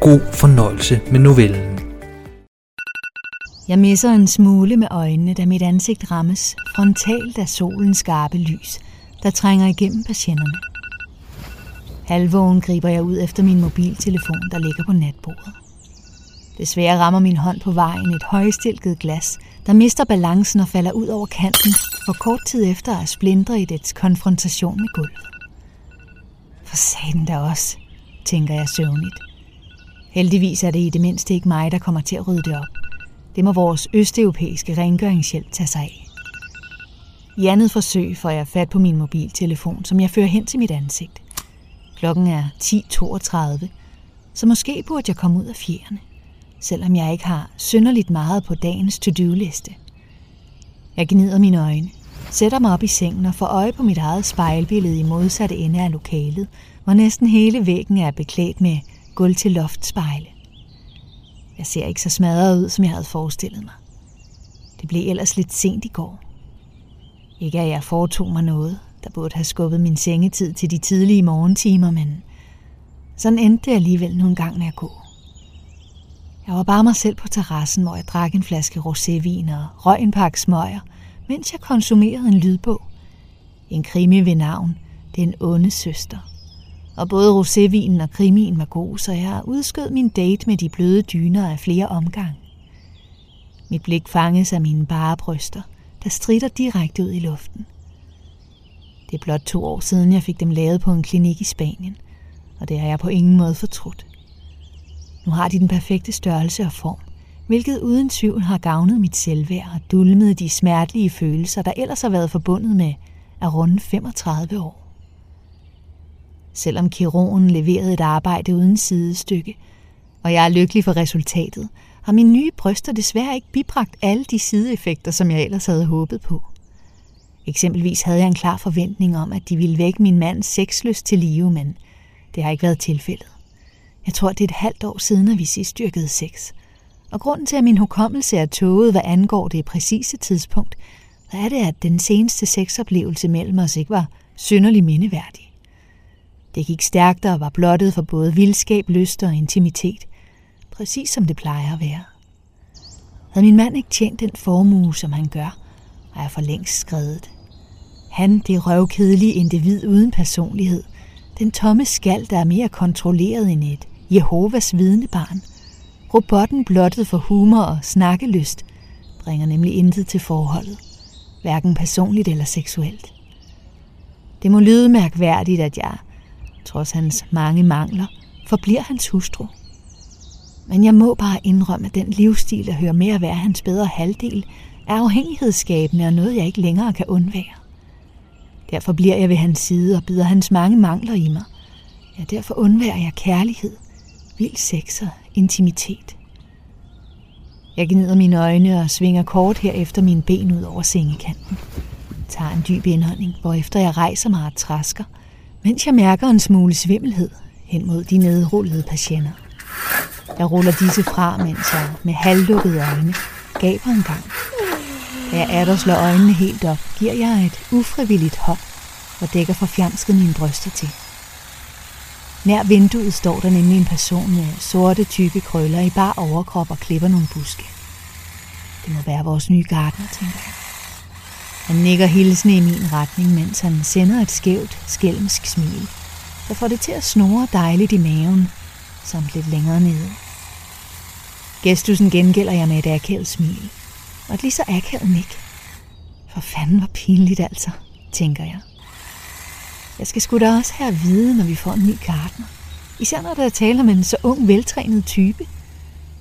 God fornøjelse med novellen. Jeg misser en smule med øjnene, da mit ansigt rammes frontalt af solens skarpe lys, der trænger igennem patienterne. Halvvågen griber jeg ud efter min mobiltelefon, der ligger på natbordet. Desværre rammer min hånd på vejen et højstilket glas, der mister balancen og falder ud over kanten, for kort tid efter er splindre i dets konfrontation med gulvet. For satan da også, tænker jeg søvnigt. Heldigvis er det i det mindste ikke mig, der kommer til at rydde det op. Det må vores østeuropæiske rengøringshjælp tage sig af. I andet forsøg får jeg fat på min mobiltelefon, som jeg fører hen til mit ansigt. Klokken er 10.32, så måske burde jeg komme ud af fjerne, selvom jeg ikke har synderligt meget på dagens to-do-liste. Jeg gnider mine øjne, sætter mig op i sengen og får øje på mit eget spejlbillede i modsatte ende af lokalet, hvor næsten hele væggen er beklædt med gulv til loftspejle. Jeg ser ikke så smadret ud, som jeg havde forestillet mig. Det blev ellers lidt sent i går. Ikke at jeg foretog mig noget, der burde have skubbet min sengetid til de tidlige morgentimer, men sådan endte det alligevel nogle gang med at gå. Jeg var bare mig selv på terrassen, hvor jeg drak en flaske rosévin og røg en pakke smøger, mens jeg konsumerede en lydbog. En krimi ved navn Den onde søster. Og både rosévinen og krimien var god, så jeg udskød min date med de bløde dyner af flere omgang. Mit blik fanges af mine bare bryster, der strider direkte ud i luften. Det er blot to år siden, jeg fik dem lavet på en klinik i Spanien, og det har jeg på ingen måde fortrudt. Nu har de den perfekte størrelse og form, hvilket uden tvivl har gavnet mit selvværd og dulmet de smertelige følelser, der ellers har været forbundet med at runde 35 år. Selvom kirurgen leverede et arbejde uden sidestykke, og jeg er lykkelig for resultatet, har mine nye bryster desværre ikke bibragt alle de sideeffekter, som jeg ellers havde håbet på. Eksempelvis havde jeg en klar forventning om, at de ville vække min mands sexlyst til live, men det har ikke været tilfældet. Jeg tror, det er et halvt år siden, at vi sidst dyrkede sex. Og grunden til, at min hukommelse er tåget, hvad angår det præcise tidspunkt, så er det, at den seneste sexoplevelse mellem os ikke var synderlig mindeværdig. Det gik stærkt og var blottet for både vildskab, lyst og intimitet. Præcis som det plejer at være. Havde min mand ikke tjent den formue, som han gør, er jeg for længst skredet. Han, det røvkedelige individ uden personlighed, den tomme skal, der er mere kontrolleret end et Jehovas vidnebarn. Robotten blottet for humor og snakkelyst bringer nemlig intet til forholdet, hverken personligt eller seksuelt. Det må lyde mærkværdigt, at jeg, trods hans mange mangler, forbliver hans hustru. Men jeg må bare indrømme, at den livsstil, der hører med at være hans bedre halvdel, er afhængighedsskabende og noget, jeg ikke længere kan undvære. Derfor bliver jeg ved hans side og bider hans mange mangler i mig. Ja, derfor undværer jeg kærlighed, vild sex og intimitet. Jeg gnider mine øjne og svinger kort herefter mine ben ud over sengekanten. Tager en dyb indånding, efter jeg rejser mig og træsker, mens jeg mærker en smule svimmelhed hen mod de nedrullede patienter. Jeg ruller disse fra, mens jeg med halvlukkede øjne gaber en gang. Da jeg er der slår øjnene helt op, giver jeg et ufrivilligt hop og dækker forfjamsket mine bryster til. Nær vinduet står der nemlig en person med sorte tykke krøller i bar overkrop og klipper nogle buske. Det må være vores nye gartner, tænker jeg. Han nikker hilsende i min retning, mens han sender et skævt, skælmsk smil, der får det til at snore dejligt i maven, samt lidt længere nede. Gestusen gengælder jeg med et akavet smil, og et lige så akavet nik. For fanden var pinligt altså, tænker jeg. Jeg skal sgu da også have at vide, når vi får en ny gartner. Især når der er tale om en så ung, veltrænet type.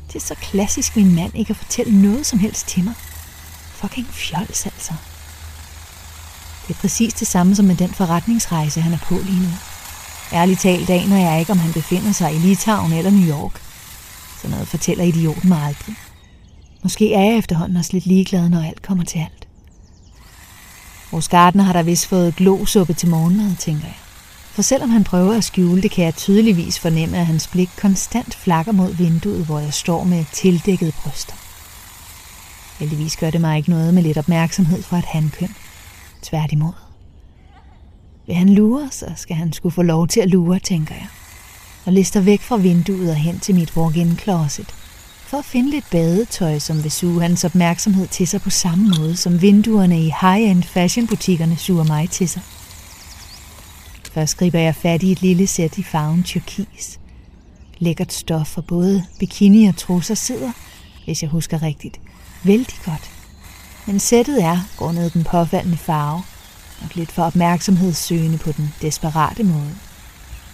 Det er så klassisk min mand ikke at fortælle noget som helst til mig. Fucking fjols altså. Det er præcis det samme som med den forretningsrejse, han er på lige nu. Ærligt talt aner jeg ikke, om han befinder sig i Litauen eller New York. Sådan noget fortæller idioten mig aldrig. Måske er jeg efterhånden også lidt ligeglad, når alt kommer til alt. Vores gartner har der vist fået glosuppe til morgenmad, tænker jeg. For selvom han prøver at skjule det, kan jeg tydeligvis fornemme, at hans blik konstant flakker mod vinduet, hvor jeg står med tildækket bryster. Heldigvis gør det mig ikke noget med lidt opmærksomhed fra et handkøn. Tværtimod. Vil han lure, så skal han skulle få lov til at lure, tænker jeg. Og lister væk fra vinduet og hen til mit walk-in closet. For at finde lidt badetøj, som vil suge hans opmærksomhed til sig på samme måde, som vinduerne i high-end fashionbutikkerne suger mig til sig. Først griber jeg fat i et lille sæt i farven turkis. Lækkert stof for både bikini og trusser sidder, hvis jeg husker rigtigt, vældig godt. Men sættet er, grundet den påfaldende farve, og lidt for opmærksomhedssøgende på den desperate måde.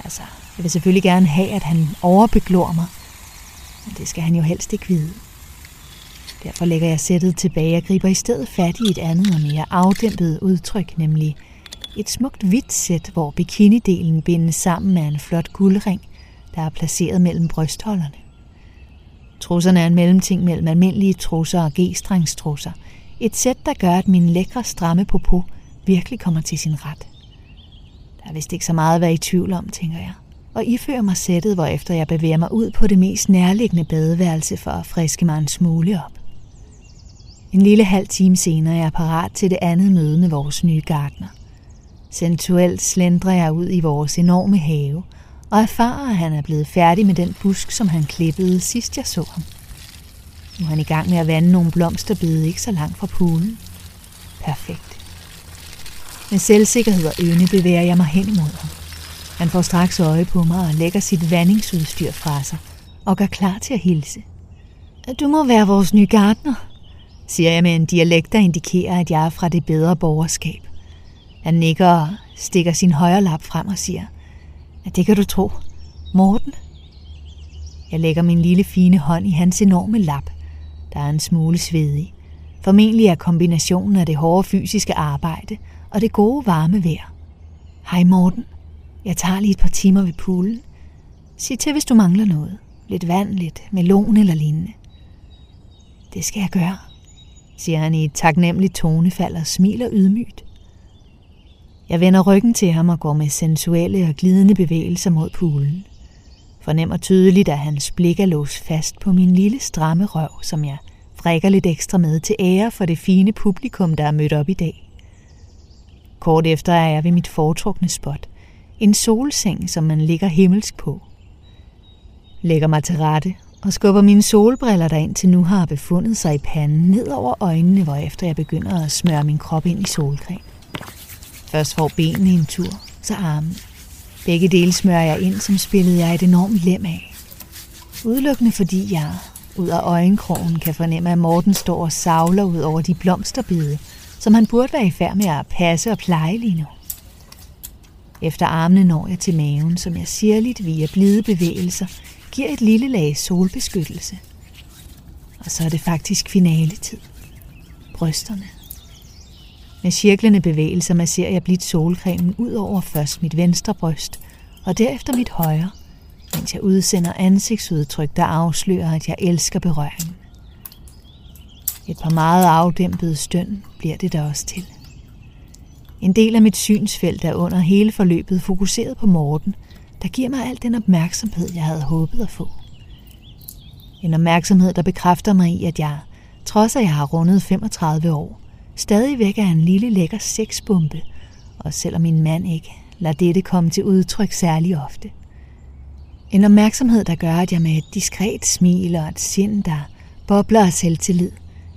Altså, jeg vil selvfølgelig gerne have, at han overbeglor mig, men det skal han jo helst ikke vide. Derfor lægger jeg sættet tilbage og griber i stedet fat i et andet og mere afdæmpet udtryk, nemlig et smukt hvidt sæt, hvor bikinidelen bindes sammen med en flot guldring, der er placeret mellem brystholderne. Trusserne er en mellemting mellem almindelige trusser og g-strengstrusser. Et sæt, der gør, at min lækre stramme popo virkelig kommer til sin ret. Der er vist ikke så meget at være i tvivl om, tænker jeg. Og ifører mig sættet, hvor efter jeg bevæger mig ud på det mest nærliggende badeværelse for at friske mig en smule op. En lille halv time senere er jeg parat til det andet møde med vores nye gartner. Sensuelt slendrer jeg ud i vores enorme have og erfarer, at han er blevet færdig med den busk, som han klippede sidst jeg så ham. Nu er han i gang med at vande nogle blomsterbede ikke så langt fra poolen. Perfekt. Med selvsikkerhed og øne bevæger jeg mig hen imod ham. Han får straks øje på mig og lægger sit vandingsudstyr fra sig og gør klar til at hilse. Du må være vores nye gartner, siger jeg med en dialekt, der indikerer, at jeg er fra det bedre borgerskab. Han nikker og stikker sin højre lap frem og siger, at det kan du tro. Morten? Jeg lægger min lille fine hånd i hans enorme lap, der er en smule svedig. Formentlig er kombinationen af det hårde fysiske arbejde og det gode varme vejr. Hej Morten. Jeg tager lige et par timer ved poolen. Sig til, hvis du mangler noget. Lidt vand, lidt melon eller lignende. Det skal jeg gøre, siger han i et taknemmeligt tonefald og smiler ydmygt. Jeg vender ryggen til ham og går med sensuelle og glidende bevægelser mod poolen. Fornemmer tydeligt, at hans blik er låst fast på min lille stramme røv, som jeg frækker lidt ekstra med til ære for det fine publikum, der er mødt op i dag. Kort efter er jeg ved mit foretrukne spot. En solseng, som man ligger himmelsk på. Lægger mig til rette og skubber mine solbriller, der indtil nu har befundet sig i panden, ned over øjnene, hvor efter jeg begynder at smøre min krop ind i solcreme. Først får benene en tur, så armen. Begge dele smører jeg ind, som spillede jeg et enormt lem af. Udelukkende fordi jeg, ud af øjenkrogen, kan fornemme, at Morten står og savler ud over de blomsterbide, som han burde være i færd med at passe og pleje lige nu. Efter armene når jeg til maven, som jeg sirligt via blide bevægelser giver et lille lag solbeskyttelse. Og så er det faktisk finaletid. Brysterne. Med cirklende bevægelser masserer jeg blidt solcremen ud over først mit venstre bryst, og derefter mit højre, mens jeg udsender ansigtsudtryk, der afslører, at jeg elsker berøringen. Et par meget afdæmpede støn bliver det der også til. En del af mit synsfelt er under hele forløbet fokuseret på Morten, der giver mig al den opmærksomhed, jeg havde håbet at få. En opmærksomhed, der bekræfter mig i, at jeg, trods at jeg har rundet 35 år, stadigvæk er en lille lækker sexbombe, og selvom min mand ikke lader dette komme til udtryk særlig ofte. En opmærksomhed, der gør, at jeg med et diskret smil og et sind, der bobler af selvtillid,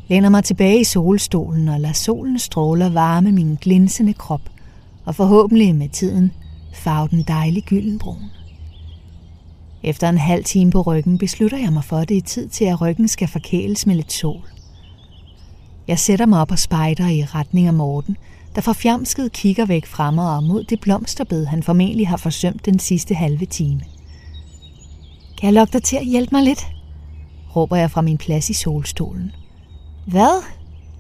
læner mig tilbage i solstolen og lader solens stråler varme min glinsende krop, og forhåbentlig med tiden farve den dejlig gyldenbrun. Efter en halv time på ryggen beslutter jeg mig for, at det er tid til, at ryggen skal forkæles med lidt sol. Jeg sætter mig op og spejder i retning af Morten, der forfjamsket kigger væk fra mig og mod det blomsterbed, han formentlig har forsømt den sidste halve time. Kan jeg lokke dig til at hjælpe mig lidt? råber jeg fra min plads i solstolen. Hvad?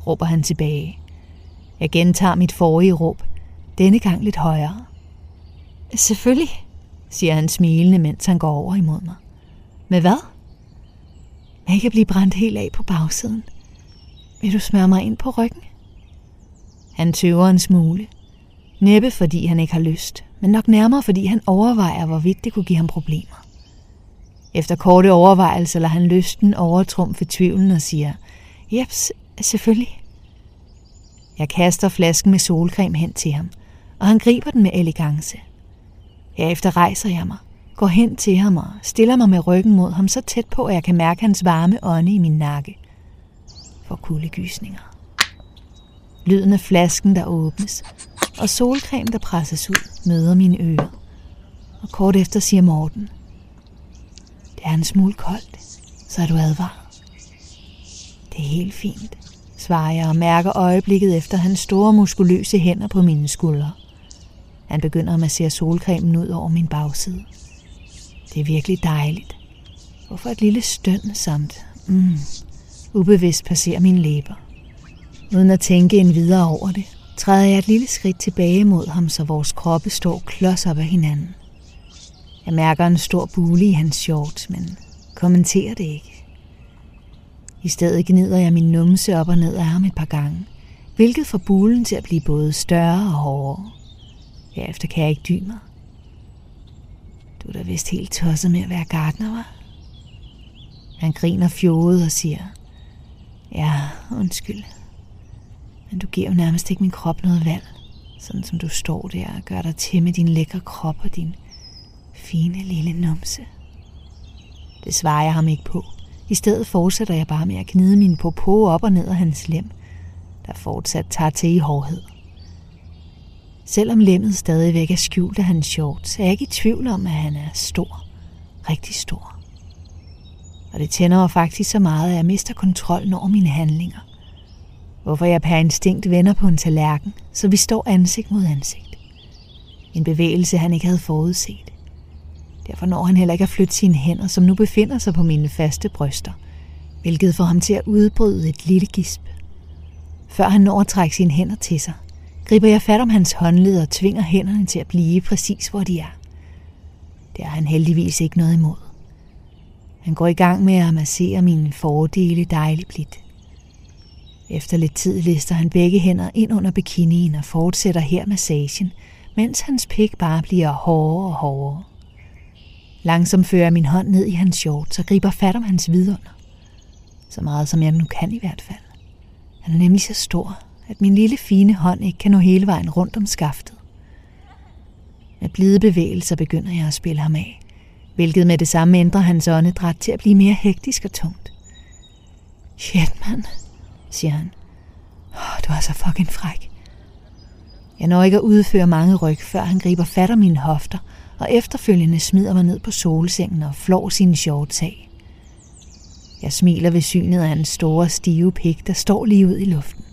råber han tilbage. Jeg gentager mit forrige råb, denne gang lidt højere. Selvfølgelig, siger han smilende, mens han går over imod mig. Med hvad? Jeg kan blive brændt helt af på bagsiden. Vil du smøre mig ind på ryggen? Han tøver en smule. Næppe fordi han ikke har lyst, men nok nærmere fordi han overvejer, hvorvidt det kunne give ham problemer. Efter korte overvejelser lader han lysten overtrumfe tvivlen og siger, Jeps, selvfølgelig. Jeg kaster flasken med solcreme hen til ham, og han griber den med elegance. Herefter rejser jeg mig, går hen til ham og stiller mig med ryggen mod ham så tæt på, at jeg kan mærke hans varme ånde i min nakke. For kuldegysninger. Lyden af flasken, der åbnes, og solcreme, der presses ud, møder mine ører. Og kort efter siger Morten, det er en smule koldt, så er du advaret. Det er helt fint, svarer jeg og mærker øjeblikket efter hans store muskuløse hænder på mine skuldre. Han begynder at massere solcremen ud over min bagside. Det er virkelig dejligt. Hvorfor et lille støn samt mm, ubevidst passerer mine læber. Uden at tænke en videre over det, træder jeg et lille skridt tilbage mod ham, så vores kroppe står klods op af hinanden. Jeg mærker en stor bule i hans shorts, men kommenterer det ikke. I stedet gnider jeg min numse op og ned af ham et par gange, hvilket får bulen til at blive både større og hårdere. Herefter kan jeg ikke dy mig. Du er da vist helt tosset med at være gardner, var? Han griner fjodet og siger, Ja, undskyld. Men du giver jo nærmest ikke min krop noget valg. Sådan som du står der og gør dig til med din lækre krop og din fine lille numse. Det svarer jeg ham ikke på. I stedet fortsætter jeg bare med at gnide min popo op og ned af hans lem, der fortsat tager til i hårdhed. Selvom lemmet stadigvæk er skjult af hans shorts, er jeg ikke i tvivl om, at han er stor. Rigtig stor. Og det tænder mig faktisk så meget, at jeg mister kontrollen over mine handlinger. Hvorfor jeg per instinkt vender på en tallerken, så vi står ansigt mod ansigt. En bevægelse, han ikke havde forudset. Derfor når han heller ikke at flytte sine hænder, som nu befinder sig på mine faste bryster, hvilket får ham til at udbryde et lille gisp. Før han når at trække sine hænder til sig, griber jeg fat om hans håndled og tvinger hænderne til at blive præcis, hvor de er. Det har han heldigvis ikke noget imod. Han går i gang med at massere mine fordele dejligt blidt. Efter lidt tid lister han begge hænder ind under bikinien og fortsætter her massagen, mens hans pik bare bliver hårdere og hårdere. Langsomt fører jeg min hånd ned i hans shorts og griber fat om hans vidunder. Så meget som jeg nu kan i hvert fald. Han er nemlig så stor, at min lille fine hånd ikke kan nå hele vejen rundt om skaftet. Med blide bevægelser begynder jeg at spille ham af, hvilket med det samme ændrer hans åndedræt til at blive mere hektisk og tungt. Shit, mand, siger han. Oh, du er så fucking fræk. Jeg når ikke at udføre mange ryg, før han griber fat om mine hofter, og efterfølgende smider mig ned på solsengen og flår sine shorts af. Jeg smiler ved synet af en store, stive pik, der står lige ud i luften.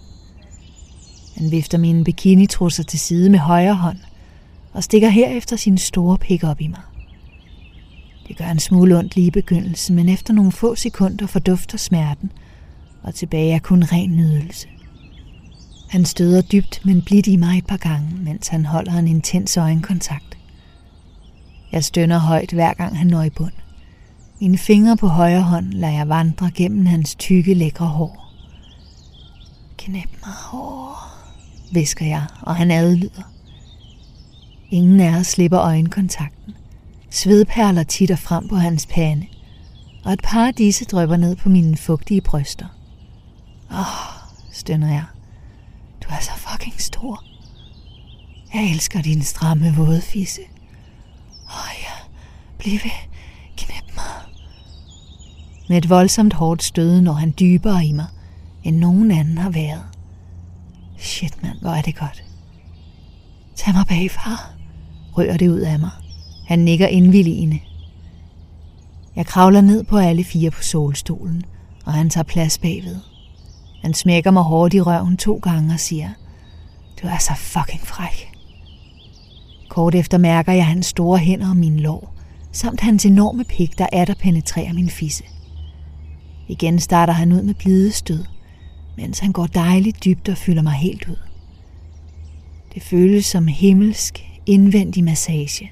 Han vifter mine bikinitrusser til side med højre hånd og stikker herefter sin store pik op i mig. Det gør en smule ondt lige i begyndelsen, men efter nogle få sekunder fordufter smerten, og tilbage er kun ren nydelse. Han støder dybt, men blidt i mig et par gange, mens han holder en intens øjenkontakt. Jeg stønner højt hver gang han når i bund. Mine fingre på højre hånd lader jeg vandre gennem hans tykke, lækre hår. Knæp mig hår, visker jeg, og han adlyder. Ingen af os slipper øjenkontakten. Svedperler titter frem på hans pande, og et par af disse drøber ned på mine fugtige bryster. Åh, oh, stønner jeg. Du er så fucking stor. Jeg elsker din stramme våde fisse. Åh oh, ja, bliv ved. Knæp mig. Med et voldsomt hårdt stød når han dybere i mig, end nogen anden har været. Shit mand, hvor er det godt. Tag mig bag, far. Rører det ud af mig. Han nikker indvilligende. Jeg kravler ned på alle fire på solstolen, og han tager plads bagved. Han smækker mig hårdt i røven to gange og siger, du er så fucking fræk. Kort efter mærker jeg hans store hænder og min lår, samt hans enorme pik, der er der penetrerer min fisse. Igen starter han ud med blide stød, mens han går dejligt dybt og fylder mig helt ud. Det føles som himmelsk, indvendig massage.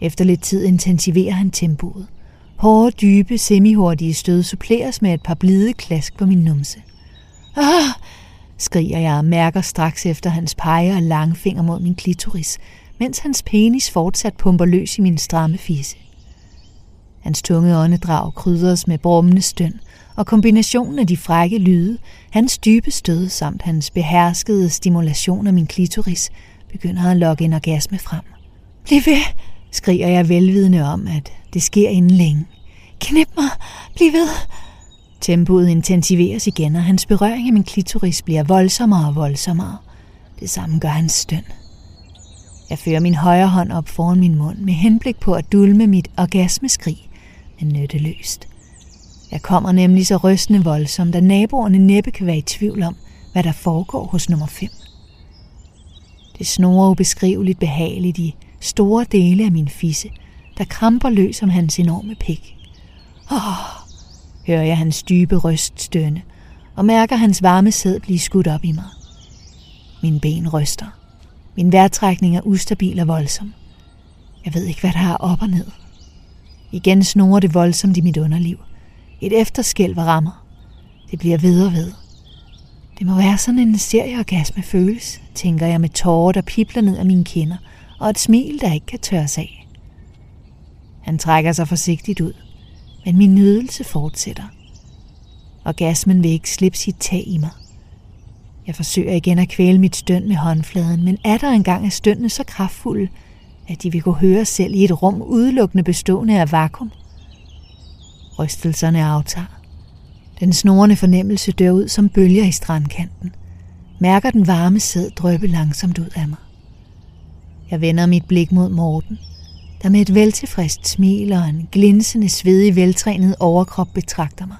Efter lidt tid intensiverer han tempoet, Hårde, dybe, semihurtige stød suppleres med et par blide klask på min numse. Ah! skriger jeg og mærker straks efter hans pege og lange finger mod min klitoris, mens hans penis fortsat pumper løs i min stramme fisse. Hans tunge åndedrag krydres med brummende støn, og kombinationen af de frække lyde, hans dybe stød samt hans beherskede stimulation af min klitoris, begynder at lokke en orgasme frem. Bliv ved, skriger jeg velvidende om, at det sker inden længe. Knip mig, bliv ved. Tempoet intensiveres igen, og hans berøring af min klitoris bliver voldsommere og voldsommere. Det samme gør hans støn. Jeg fører min højre hånd op foran min mund med henblik på at dulme mit orgasmeskrig, men nytteløst. Jeg kommer nemlig så rystende voldsomt, at naboerne næppe kan være i tvivl om, hvad der foregår hos nummer 5. Det snorer ubeskriveligt behageligt i store dele af min fisse, der kramper løs om hans enorme pik. Åh, hører jeg hans dybe røst stønne, og mærker hans varme sæd blive skudt op i mig. Min ben ryster. Min vejrtrækning er ustabil og voldsom. Jeg ved ikke, hvad der er op og ned. Igen snorer det voldsomt i mit underliv. Et efterskælv rammer. Det bliver ved og ved. Det må være sådan en serieorgasme føles, tænker jeg med tårer, der pipler ned af mine kinder, og et smil, der ikke kan tørres af. Han trækker sig forsigtigt ud, men min nydelse fortsætter. Orgasmen vil ikke slippe sit tag i mig. Jeg forsøger igen at kvæle mit støn med håndfladen, men er der engang er stønnene så kraftfulde, at de vil kunne høre selv i et rum udelukkende bestående af vakuum? Rystelserne aftager. Den snorende fornemmelse dør ud som bølger i strandkanten. Mærker den varme sæd drøbe langsomt ud af mig. Jeg vender mit blik mod Morten, der med et veltilfredst smil og en glinsende, svedig, veltrænet overkrop betragter mig.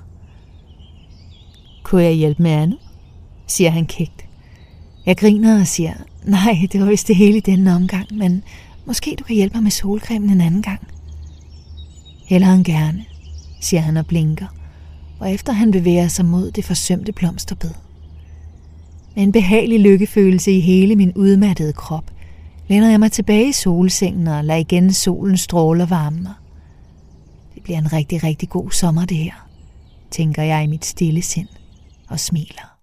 Kunne jeg hjælpe med andet? siger han kægt. Jeg griner og siger, nej, det var vist det hele i denne omgang, men måske du kan hjælpe mig med solcremen en anden gang. Heller han gerne, siger han og blinker, og efter han bevæger sig mod det forsømte blomsterbed. Med en behagelig lykkefølelse i hele min udmattede krop, læner jeg mig tilbage i solsengen og lader igen solen stråle og varme mig. Det bliver en rigtig, rigtig god sommer det her, tænker jeg i mit stille sind og smiler.